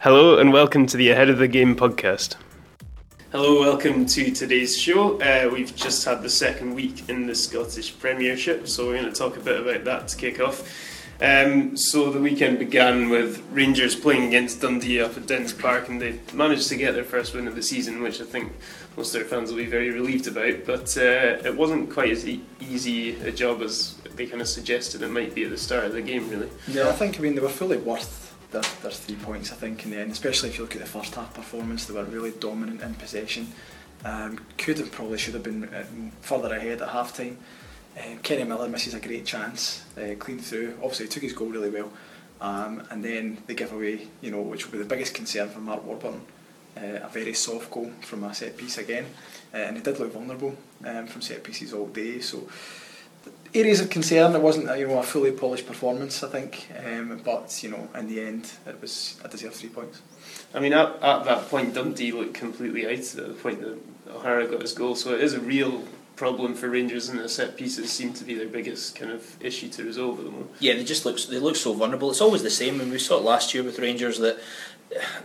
Hello and welcome to the Ahead of the Game podcast. Hello, welcome to today's show. Uh, we've just had the second week in the Scottish Premiership, so we're going to talk a bit about that to kick off. Um, so the weekend began with Rangers playing against Dundee up at Dens Park, and they managed to get their first win of the season, which I think most of their fans will be very relieved about. But uh, it wasn't quite as e- easy a job as they kind of suggested it might be at the start of the game, really. Yeah, I think I mean they were fully worth their, their three points. I think in the end, especially if you look at the first half performance, they were really dominant in possession. Um, could have probably should have been uh, further ahead at half time. Um, Kenny Miller misses a great chance, uh, clean through. Obviously, he took his goal really well, um, and then the giveaway, you know, which will be the biggest concern for Mark Warburton. Uh, a very soft goal from a set piece again, uh, and he did look vulnerable um, from set pieces all day. So areas of concern. It wasn't a, you know a fully polished performance, I think, um, but you know in the end it was I deserve three points. I mean, at, at that point, Dundee looked completely out at the point that O'Hara got his goal, so it is a real problem for Rangers, and the set pieces seem to be their biggest kind of issue to resolve at the moment. Yeah, they just look they look so vulnerable. It's always the same, and we saw it last year with Rangers that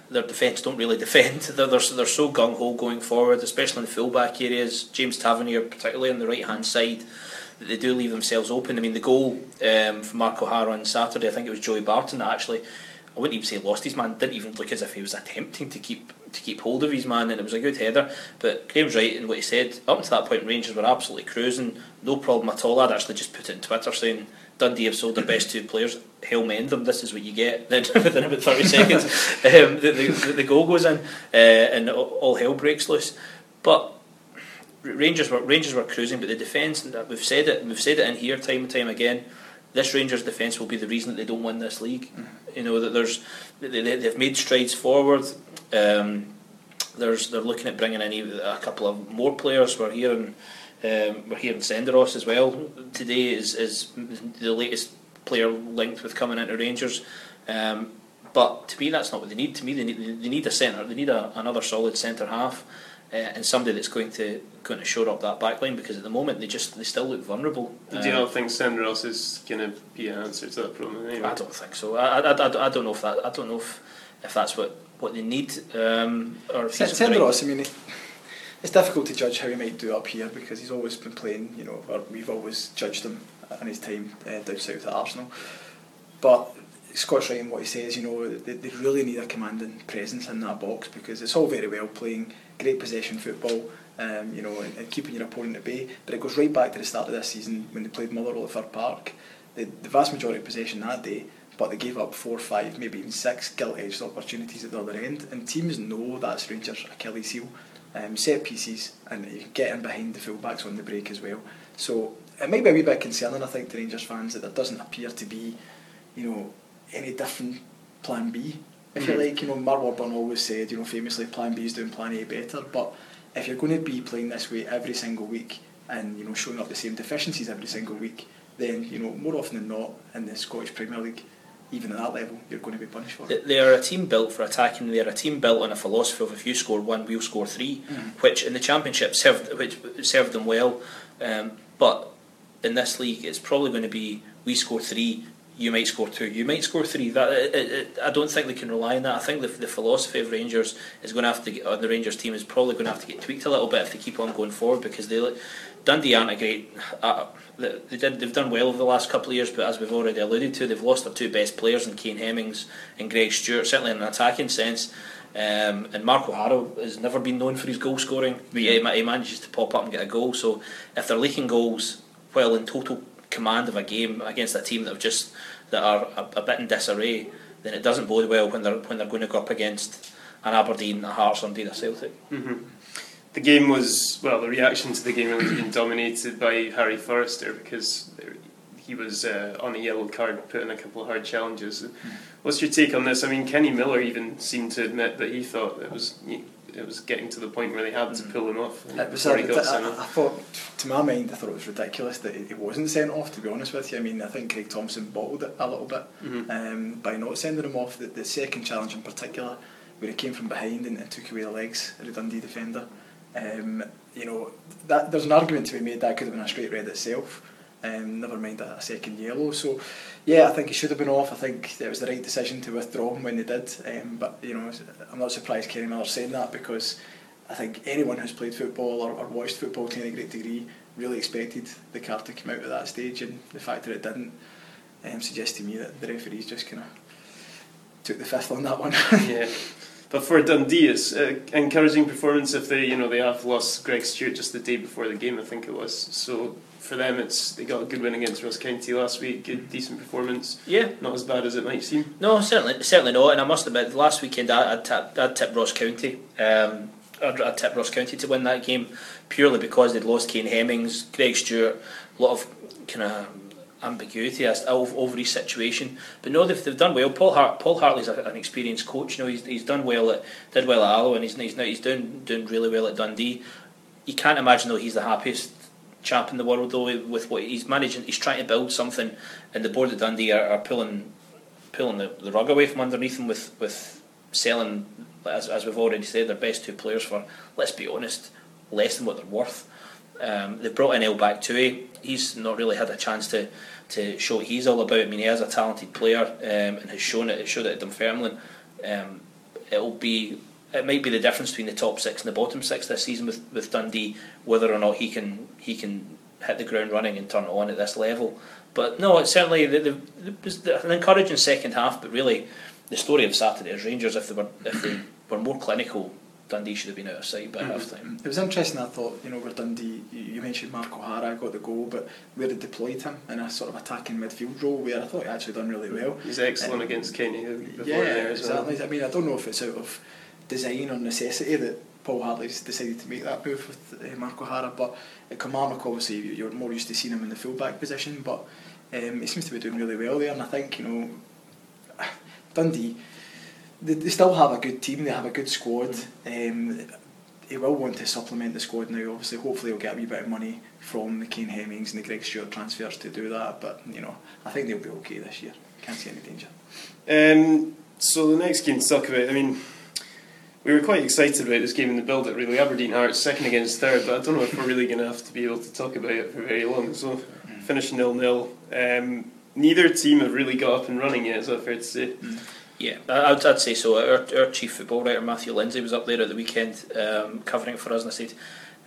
their defence don't really defend. They're, they're, they're so gung ho going forward, especially in the fullback areas. James Tavernier, particularly on the right hand side, they do leave themselves open. I mean, the goal um, from Mark O'Hara on Saturday, I think it was Joey Barton that actually, I wouldn't even say lost his man, didn't even look as if he was attempting to keep to keep hold of his man, and it was a good header. But Graham's right in what he said. Up to that point, Rangers were absolutely cruising, no problem at all. I'd actually just put it on Twitter saying Dundee have sold their best two players. Hell mend them. This is what you get. Then within about thirty seconds, um, the, the, the goal goes in, uh, and all hell breaks loose. But Rangers were Rangers were cruising, but the defence. We've said it. We've said it in here time and time again. This Rangers defence will be the reason that they don't win this league. Mm-hmm. You know that there's they, they've made strides forward. Um, there's they're looking at bringing in a couple of more players. We're hearing um, we're hearing Senderos as well. Today is is the latest player linked with coming into Rangers. Um, but to me, that's not what they need. To me, they need they need a centre. They need a, another solid centre half uh, and somebody that's going to going to shore up that backline because at the moment they just they still look vulnerable. Do you uh, not think Senderos is going to be an answer to that problem? Anyway? I don't think so. I, I, I, I don't know if that I don't know if, if that's what, what they need. Um, or if Senderos, I mean. it's difficult to judge how he might do up here because he's always been playing, you know, or we've always judged him in his time uh, down south at Arsenal. But Scott's right in what he says, you know, they, they really need a commanding presence in that box because it's all very well playing great possession football, um, you know, and, and, keeping your opponent at bay. But it goes right back to the start of this season when they played Motherwell at Fir Park. The, the vast majority of possession that day, but they gave up four, five, maybe even six gilt-edged opportunities at the other end. And teams know that's Rangers' Achilles heel. Um, set pieces, and you get in behind the fullbacks on the break as well. So it might be a wee bit concerning, I think, to Rangers fans that there doesn't appear to be, you know, any different plan B if you like, you know, Mark Warburton always said, you know, famously, Plan B is doing Plan A better. But if you're going to be playing this way every single week and you know showing up the same deficiencies every single week, then you know more often than not in the Scottish Premier League, even at that level, you're going to be punished for it. They are a team built for attacking. They are a team built on a philosophy of if you score one, we'll score 3 mm-hmm. which in the Championship served which served them well. Um, but in this league, it's probably going to be we score three, you might score two, you might score three. That it, it, I don't think they can rely on that. I think the, the philosophy of Rangers is going to have to get, the Rangers team is probably going to have to get tweaked a little bit if they keep on going forward because they Dundee aren't a great. Uh, they did they've done well over the last couple of years, but as we've already alluded to, they've lost their two best players in Kane Hemmings and Greg Stewart, certainly in an attacking sense. Um, and Mark O'Hara has never been known for his goal scoring, but he, he manages to pop up and get a goal. So if they're leaking goals well, in total command of a game against a team that have just that are a, a bit in disarray, then it doesn't bode well when they're when they're going to go up against an Aberdeen, a Hearts, or indeed a Celtic. Mm-hmm. The game was well. The reaction to the game has been dominated by Harry Forrester because he was uh, on a yellow card, put in a couple of hard challenges. Mm. What's your take on this? I mean, Kenny Miller even seemed to admit that he thought it was it was getting to the point where they had to mm. pull him off. It was a, I, I, thought, to my mind, I thought it was ridiculous that he wasn't sent off. To be honest with you, I mean, I think Craig Thomson bottled it a little bit mm-hmm. um, by not sending him off. The, the second challenge in particular, where he came from behind and, and took away the legs of the Dundee defender. Um, you know, that there's an argument to be made that could have been a straight red itself. Um, never mind a, a second yellow. So, yeah, I think he should have been off. I think it was the right decision to withdraw him when they did. Um, but you know, I'm not surprised Kenny Miller saying that because I think anyone who's played football or, or watched football to any great degree really expected the card to come out at that stage, and the fact that it didn't um, suggests to me that the referees just kind of took the fifth on that one. yeah. But for Dundee, it's an encouraging performance if they, you know, they have lost Greg Stewart just the day before the game, I think it was. So for them, it's they got a good win against Ross County last week. Good, decent performance. Yeah, not as bad as it might seem. No, certainly, certainly not. And I must admit, last weekend I, I'd, tip, I'd tipped Ross County. Um, I'd tipped Ross County to win that game purely because they'd lost Kane Hemmings, Greg Stewart, a lot of kind of ambiguity as over his situation. But no, they've, they've done well. Paul Hart, Paul Hartley's a, an experienced coach. You know, he's, he's done well at did well at Alloa, and he's he's now he's doing doing really well at Dundee. You can't imagine though he's the happiest champ in the world though with what he's managing. He's trying to build something, and the board of Dundee are, are pulling pulling the, the rug away from underneath him with with selling as as we've already said their best two players for let's be honest less than what they're worth. Um, they brought in El Bakhtaoui. He's not really had a chance to to show what he's all about. I mean, he is a talented player um, and has shown it. It showed it at Dunfermline. Um, it'll be it might be the difference between the top six and the bottom six this season with, with Dundee, whether or not he can he can hit the ground running and turn it on at this level. But no, it's certainly the, the, was an encouraging second half. But really, the story of Saturday is Rangers if they were if they were more clinical Dundee should have been out of sight by mm-hmm. half time. It was interesting, I thought, you know, where Dundee, you, mentioned Mark O'Hara got the goal, but where they deployed him in a sort of attacking midfield role where I thought he actually done really well. He's excellent um, against Kenny before yeah, there as exactly. well. I mean, I don't know if it's out of design or necessity that Paul Hartley's decided to make that move with uh, Mark O'Hara, but at Kilmarnock, obviously, you're more used to seeing him in the fullback position, but um, he seems to be doing really well there, and I think, you know, Dundee they, they still have a good team. They have a good squad. Um, he will want to supplement the squad now. Obviously, hopefully, he'll get a wee bit of money from the Kane Hemmings and the Greg Stewart transfers to do that. But you know, I think they'll be okay this year. Can't see any danger. Um, so the next game to talk about. I mean, we were quite excited about this game in the build up. Really, Aberdeen Hearts second against third, but I don't know if we're really going to have to be able to talk about it for very long. So, mm. finish nil nil. Um, neither team have really got up and running yet. Is that fair to say? Mm. Yeah, I'd, I'd say so. Our, our chief football writer Matthew Lindsay was up there at the weekend um, covering it for us, and I said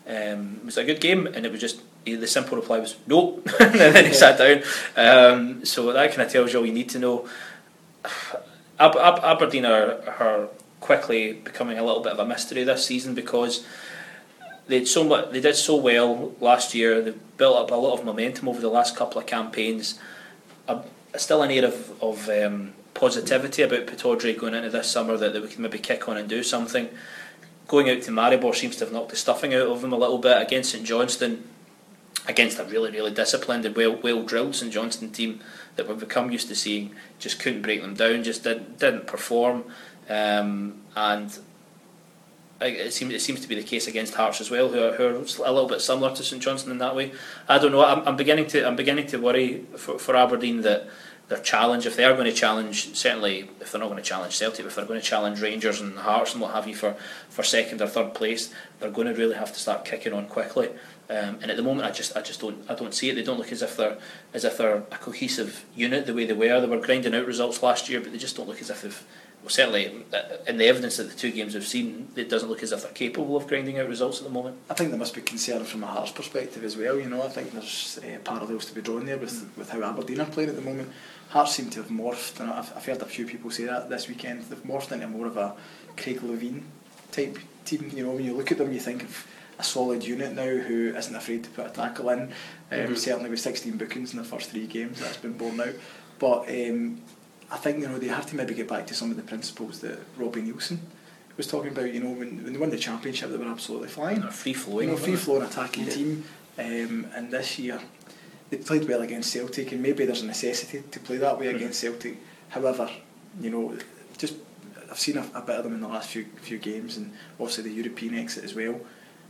um, it was a good game, and it was just the simple reply was no, and then he sat down. Um, so that kind of tells you all you need to know. Ab- Ab- Aberdeen are, are quickly becoming a little bit of a mystery this season because they so much, they did so well last year. They built up a lot of momentum over the last couple of campaigns. Uh, still an air of, of um, positivity about Pittodrie going into this summer that, that we can maybe kick on and do something. Going out to Maribor seems to have knocked the stuffing out of them a little bit against St Johnstone, against a really, really disciplined and well, well drilled St Johnstone team that we've become used to seeing. Just couldn't break them down, just didn't, didn't perform. Um, and it seems it seems to be the case against Hearts as well, who are, who are a little bit similar to St Johnstone in that way. I don't know. I'm, I'm beginning to I'm beginning to worry for, for Aberdeen that their challenge, if they are going to challenge, certainly if they're not going to challenge Celtic, if they're going to challenge Rangers and Hearts and what have you for, for second or third place, they're going to really have to start kicking on quickly. Um, and at the moment, I just I just don't I don't see it. They don't look as if they're as if they're a cohesive unit the way they were. They were grinding out results last year, but they just don't look as if they've. Well, certainly, uh, in the evidence that the two games we've seen, it doesn't look as if they're capable of grinding out results at the moment. I think there must be concern from a Hearts perspective as well. You know, I think there's uh, parallels to be drawn there with with how Aberdeen are playing at the moment. Hearts seem to have morphed, and I've, I've heard a few people say that this weekend. They've morphed into more of a Craig Levein type team. You know, when you look at them, you think of a solid unit now who isn't afraid to put a tackle in. Um, mm-hmm. Certainly with 16 bookings in the first three games, that's been borne out. But um, I think you know they have to maybe get back to some of the principles that Robbie Neilson was talking about. You know, when, when they won the championship, they were absolutely flying. free flowing. You know, free flowing attacking yeah. team. Um, and this year, they played well against Celtic, and maybe there's a necessity to play that way mm-hmm. against Celtic. However, you know, just I've seen a, a, bit of them in the last few few games, and obviously the European exit as well.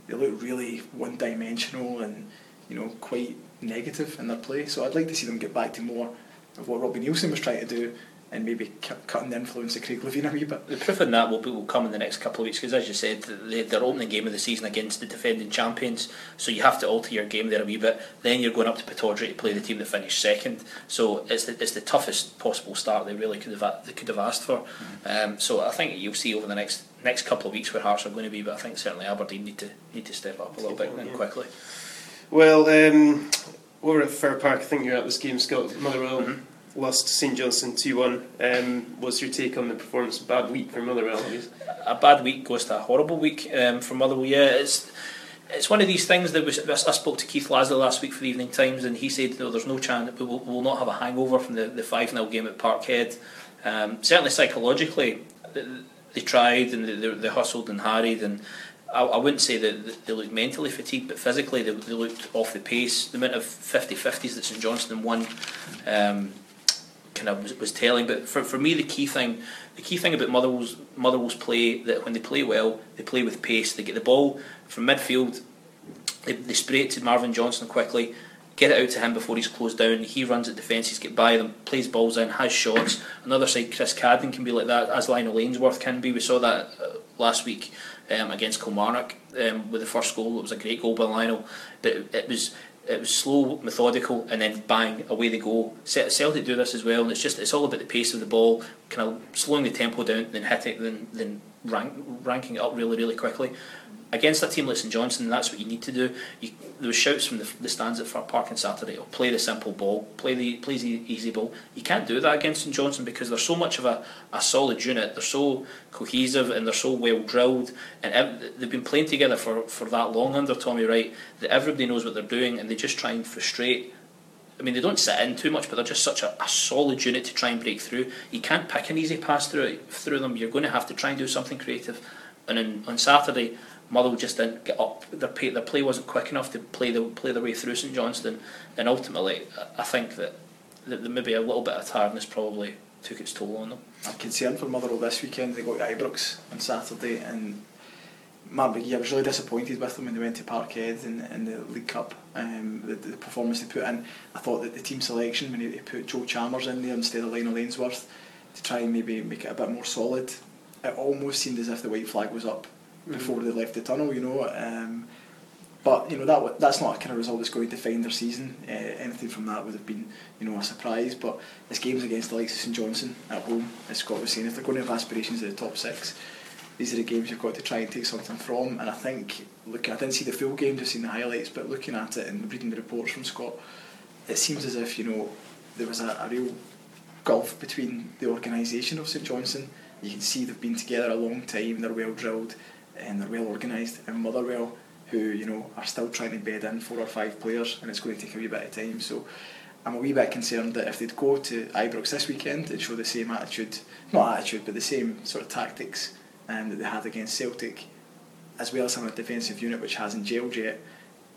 They look really one dimensional and you know quite negative in their play. So I'd like to see them get back to more of what Robbie Neilson was trying to do and maybe cutting the influence of Craig Levein a wee bit. The proof in that will, will come in the next couple of weeks because, as you said, they, their opening game of the season against the defending champions, so you have to alter your game there a wee bit. Then you're going up to Pittodrie to play the team that finished second, so it's the, it's the toughest possible start they really could have they could have asked for. Mm-hmm. Um, so I think you'll see over the next next couple of weeks where Hearts are going to be, but I think certainly Aberdeen need to need to step up a little bit and quickly. Well, um, over at Fir Park, I think you're at this game, Scott Motherwell. Mm-hmm lost St Johnstone 2 1. Um, what's your take on the performance? Bad week for Motherwell, A bad week goes to a horrible week um, for Motherwell, yeah. It's, it's one of these things that was, I spoke to Keith Lasley last week for the Evening Times, and he said no, there's no chance we will, we will not have a hangover from the, the 5 0 game at Parkhead. Um, certainly psychologically, they, they tried and they, they, hustled and harried and I, I wouldn't say that they looked mentally fatigued, but physically they, they looked off the pace. The amount of 50 50s that St Johnstone won um, kind of was, was telling. But for, for me, the key thing, the key thing about Motherwell's Motherwell's play that when they play well, they play with pace. They get the ball from midfield, they, they spray it to Marvin Johnson quickly, get it out to him before he's closed down. He runs at defences, get by them, plays balls in, has shots. Another side, Chris Cadden can be like that, as Lionel Ainsworth can be. We saw that uh, last week um, against Kilmarnock um, with the first goal. It was a great goal by Lionel, but it, it was it was slow, methodical, and then bang, away they go. Celtic do this as well, and it's just it's all about the pace of the ball, kind of slowing the tempo down, then hitting, then then rank, ranking it up really, really quickly against a team like St Johnstone, that's what you need to do. You, there was shouts from the, the stands at Park on Saturday, oh, play the simple ball, play the play the easy ball. You can't do that against St Johnstone because they're so much of a, a solid unit. They're so cohesive and they're so well drilled, and ev- they've been playing together for, for that long under Tommy Wright that everybody knows what they're doing, and they just try and frustrate. I mean, they don't sit in too much, but they're just such a, a solid unit to try and break through. You can't pick an easy pass through through them. You're going to have to try and do something creative. And in, on Saturday, Motherwell just didn't get up. Their play, their play wasn't quick enough to play the play their way through St Johnstone, and ultimately, I think that, that maybe a little bit of tiredness probably took its toll on them. I'm concerned for Motherwell this weekend. They got Ibrox on Saturday, and Mark McGhee, I was really disappointed with them when they went to Parkhead in, in the League Cup. Um, the, the performance they put in, I thought that the team selection when he, he put Joe Chalmers in there instead of Lionel Ainsworth to try and maybe make it a bit more solid. It almost seemed as if the white flag was up before they left the tunnel, you know. Um, but you know that that's not a kind of result that's going to define their season. Uh, anything from that would have been you know a surprise. But this game's against the likes of St Johnstone at home, as Scott was saying. If they're going to have aspirations at the top six, these are the games you've got to try and take something from. And I think looking, I didn't see the full game, just seen the highlights, but looking at it and reading the reports from Scott, it seems as if you know there was a, a real gulf between the organisation of St Johnstone. You can see they've been together a long time. They're well drilled and they're well organised. And Motherwell, who you know are still trying to bed in four or five players, and it's going to take a wee bit of time. So I'm a wee bit concerned that if they'd go to Ibrox this weekend and show the same attitude, not attitude, but the same sort of tactics um, that they had against Celtic, as well as having a defensive unit which hasn't gelled yet,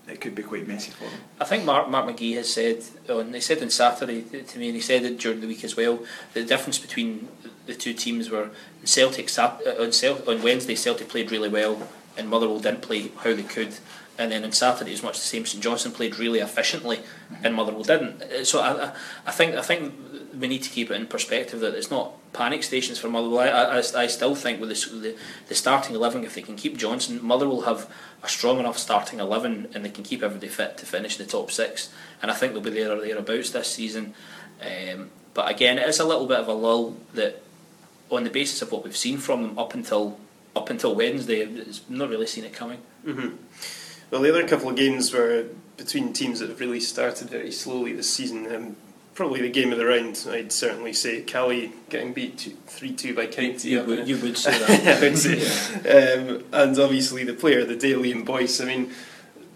it could be quite messy for them. I think Mark Mark McGhee has said on he said on Saturday to me, and he said it during the week as well. The difference between the two teams were Celtic uh, on on Wednesday Celtic played really well, and Motherwell didn't play how they could. And then on Saturday, it much the same. St Johnstone played really efficiently, mm-hmm. and Motherwell didn't. Uh, so I, I think I think we need to keep it in perspective that it's not panic stations for Motherwell. I, I, I still think with the, the, the starting eleven, if they can keep Johnson, Motherwell have a strong enough starting eleven, and they can keep everybody fit to finish the top six. And I think they'll be there or thereabouts this season. Um, but again, it is a little bit of a lull that, on the basis of what we've seen from them up until up until Wednesday, it's not really seen it coming. Mm-hmm. Well, the other couple of games were between teams that have really started very slowly this season. Um, probably the game of the round. I'd certainly say Caley getting beat three two by County. You, would, you would say that. I would say, yeah. um, and obviously the player, the day Liam Boyce. I mean,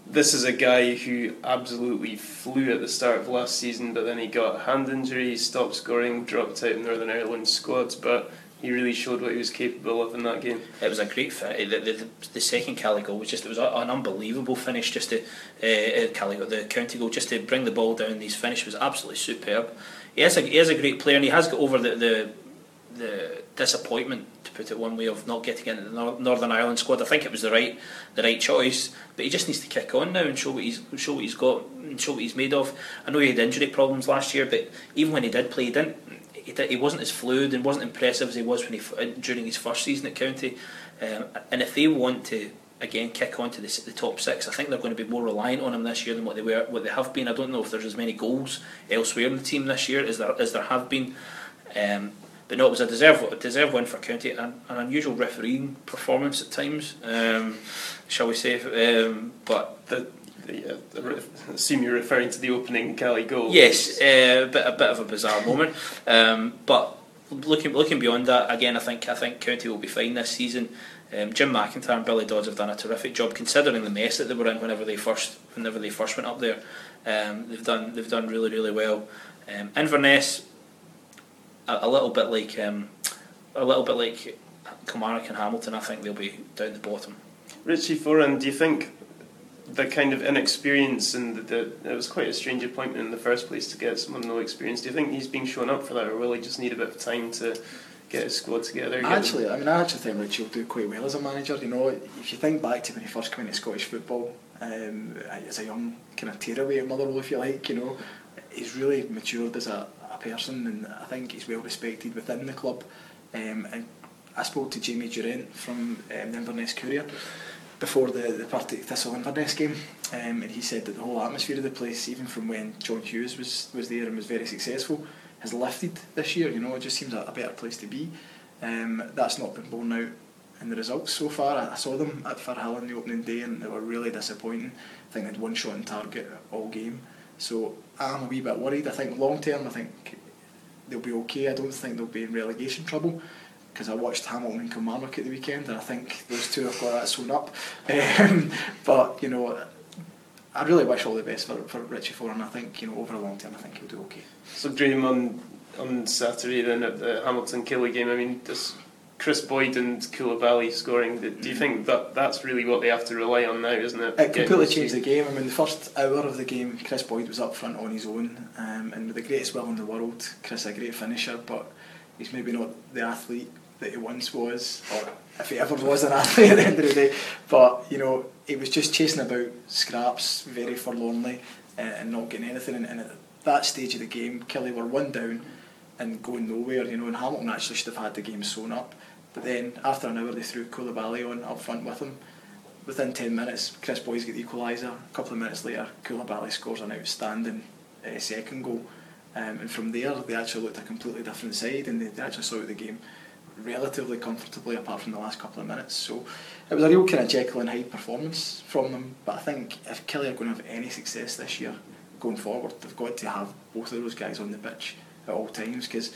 this is a guy who absolutely flew at the start of last season, but then he got a hand injury, stopped scoring, dropped out in Northern Ireland squads, but he really showed what he was capable of in that game. It was a great fit. The, the, the second Caley goal was just it was an unbelievable finish. Just to uh, got the county goal just to bring the ball down. His finish was absolutely superb. He is a he is a great player, and he has got over the the, the disappointment to put it one way of not getting into the Northern Ireland squad. I think it was the right the right choice, but he just needs to kick on now and show what he's show what he's got and show what he's made of. I know he had injury problems last year, but even when he did play, he didn't he, did, he wasn't as fluid and wasn't impressive as he was when he during his first season at County. Um, and if they want to again kick on to the, the top six, I think they're going to be more reliant on him this year than what they were what they have been. I don't know if there's as many goals elsewhere in the team this year as there as there have been. Um, but no, it was a deserved a deserved win for County, an, an unusual refereeing performance at times, um, shall we say? Um, but the, the, uh, assume you're referring to the opening Caley goal. Yes, uh, a bit a bit of a bizarre moment, um, but looking looking beyond that, again, I think I think County will be fine this season. Um, Jim McIntyre and Billy Dodds have done a terrific job considering the mess that they were in whenever they first whenever they first went up there. Um, they've done they've done really really well. Um, Inverness, a, a little bit like um, a little bit like Kilmarnock and Hamilton. I think they'll be down the bottom. Richie Foran, do you think the kind of inexperience and the, the, it was quite a strange appointment in the first place to get someone no experience. Do you think he's being shown up for that, or will he just need a bit of time to get his squad together? Actually, I mean, I actually think Richie will do quite well as a manager. You know, if you think back to when he first came into Scottish football, um, as a young kind of tearaway at Motherwell, if you like, you know, he's really matured as a, a person, and I think he's well respected within the club. Um, and I spoke to Jamie Durrant from um, the Inverness Courier before the, the Partick Thistle Inverness game, um, and he said that the whole atmosphere of the place, even from when John Hughes was, was there and was very successful, has lifted this year. You know, it just seems a, a better place to be. Um, that's not been borne out in the results so far. I, I saw them at Firhill on the opening day, and they were really disappointing. I think they had one shot on target all game. So I'm a wee bit worried. I think long term, I think they'll be okay. I don't think they'll be in relegation trouble because I watched Hamilton and Kilmarnock at the weekend, and I think those two have got that sewn up. Um, but you know, I really wish all the best for, for Richie Foran. I think you know over the long term, I think he'll do okay. So Graham on on Saturday then at the Hamilton Killie game. I mean, just Kris Boyd and Coulibaly scoring. Do you think that that's really what they have to rely on now, isn't it? It completely changed the game. I mean, the first hour of the game, Kris Boyd was up front on his own, um, and with the greatest will in the world, Kris a great finisher, but he's maybe not the athlete that he once was, or if he ever was an athlete at the end of the day. But you know, he was just chasing about scraps very forlornly uh, and not getting anything. And, and, at that stage of the game, Killie were one down and going nowhere. You know, and Hamilton actually should have had the game sewn up. But then after an hour, they threw Coulibaly on up front with him. Within 10 minutes, Kris Boyd get the equaliser. A couple of minutes later, Coulibaly scores an outstanding uh, second goal. Um, and from there, they actually looked a completely different side and they, they actually saw the game relatively comfortably apart from the last couple of minutes. So it was a real kind of Jekyll and Hyde performance from them. But I think if Killie are going to have any success this year going forward, they've got to have both of those guys on the pitch at all times because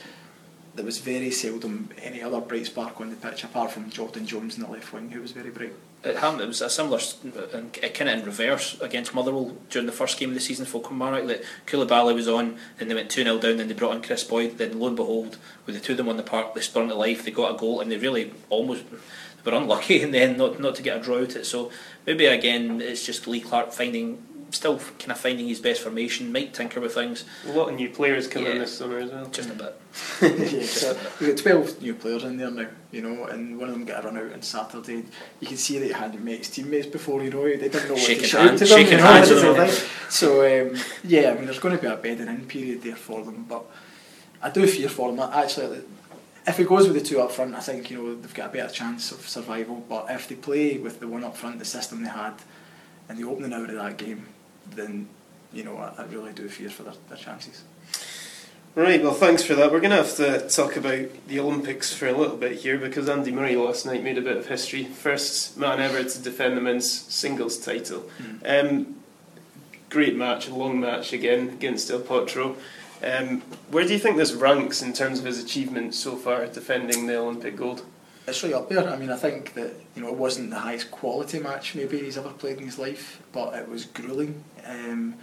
there was very seldom any other bright spark on the pitch apart from Jordan Jones in the left wing who was very bright it happened. It was a similar, uh, kind of in reverse against Motherwell during the first game of the season for Kilmarnock. That Coulibaly was on, and they went two 0 down. Then they brought in Kris Boyd. Then lo and behold, with the two of them on the park, they sprung to life. They got a goal, and they really almost were unlucky in the end not not to get a draw out it. So maybe again, it's just Lee Clark finding still kind of finding his best formation, might tinker with things. A lot of new players coming yeah, this summer as well. Just a bit. yeah, so we've got 12 new players in there now, you know, and one of them got a run out on Saturday. You can see that he hadn't met his teammates before, you know, they didn't know what shaking to shout to them. You know, hands right? So, um, yeah, I mean, there's going to be a bedding in period there for them, but I do fear for them. Actually, if he goes with the two up front, I think, you know, they've got a better chance of survival, but if they play with the one up front, the system they had, in the opening hour of that game, then you know I, I really do fear for their, their chances. Right, well, thanks for that. We're going to have to talk about the Olympics for a little bit here because Andy Murray last night made a bit of history. First man ever to defend the men's singles title. Mm. Um, great match, a long match again against Del Potro. Um, where do you think this ranks in terms of his achievements so far defending the Olympic gold? Right up there. I mean, I think that you know it wasn't the highest quality match maybe he's ever played in his life, but it was grueling. Um,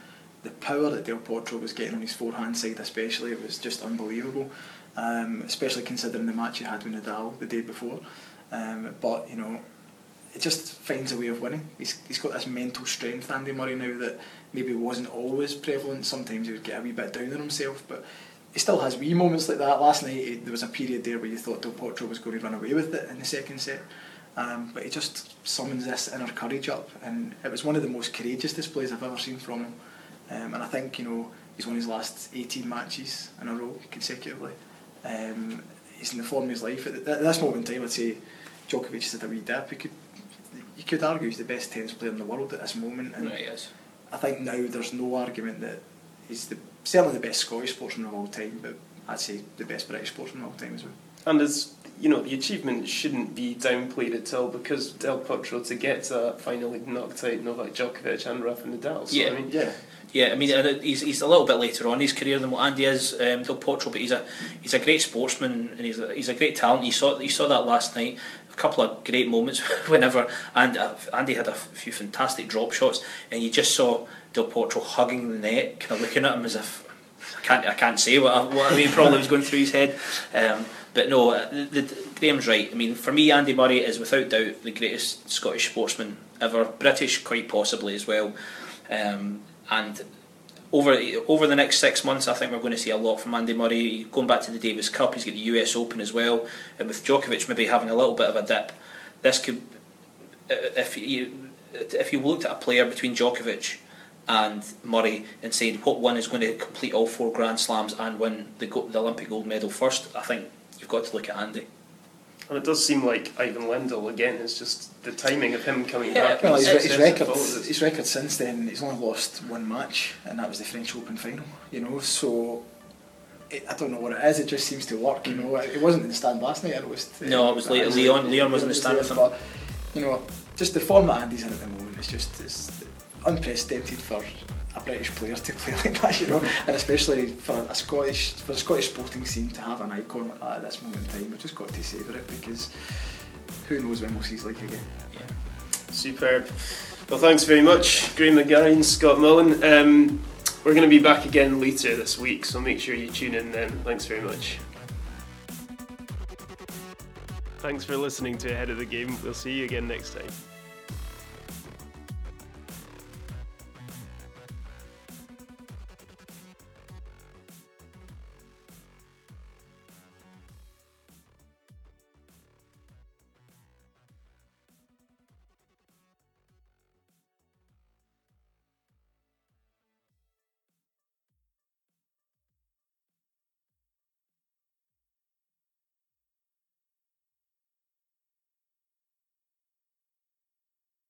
the power that Del Potro was getting on his forehand side, especially, it was just unbelievable. Um, especially considering the match he had with Nadal the day before. Um, but you know, it just finds a way of winning. He's, he's got this mental strength, Andy Murray, now that maybe wasn't always prevalent. Sometimes he would get a wee bit down on himself, but he still has wee moments like that. Last night there was a period there where you thought Del Potro was going to run away with it in the second set. Um, but he just summons this inner courage up, and it was one of the most courageous displays I've ever seen from him. Um, and I think you know he's won his last 18 matches in a row consecutively, Um, he's in the form of his life. At, this moment in time, I'd say Djokovic is at a wee dip. You could, you could argue he's the best tennis player in the world at this moment. And yes. I think now there's no argument that he's the, certainly the best Scottish sportsman of all time, but I'd say the best British sportsman of all time as well. And as you know, the achievement shouldn't be downplayed at all because Del Potro to get to that final he knocked out Novak Djokovic and Rafa Nadal. So, Yeah. I mean, Yeah, Yeah, I mean, uh, he's, he's a little bit later on in his career than what Andy is, um, Del Potro, but he's a he's a great sportsman and he's a, he's a great talent. You saw you saw that last night. A couple of great moments whenever and Andy had a few fantastic drop shots, and you just saw Del Potro hugging the net, kind of looking at him as if I can't I can't say what I, what I mean probably was going through his head. Um, but no, uh, the, the, Graham's right. I mean, for me, Andy Murray is without doubt the greatest Scottish sportsman ever, British quite possibly as well. Um, and over over the next six months, I think we're going to see a lot from Andy Murray. Going back to the Davis Cup, he's got the US Open as well, and with Djokovic maybe having a little bit of a dip, this could, if you if you looked at a player between Djokovic and Murray and said what one is going to complete all four Grand Slams and win the the Olympic gold medal first, I think you've got to look at Andy. And it does seem like Ivan Lendl again is just the timing of him coming Yeah, back. well, his, it's- his successful record, his record since then, he's only lost one match, and that was the French Open final. You know, so it, I don't know what it is. It just seems to work. You know, it wasn't in the stand last night. I noticed. Uh, no, it was Le- Leon- Leon was in the stand with him. But you know, just the form that Andy's in at the moment is just it's unprecedented for a British player to play like that. You know, and especially for a Scottish for the Scottish sporting scene to have an icon like that at this moment in time. We've just got to savour it because who knows when we'll see like again. Superb. Well, thanks very much, Graham McGarry Scott Mullen. Um, we're going to be back again later this week, so make sure you tune in then. Thanks very much. Thanks for listening to Ahead of the Game. We'll see you again next time.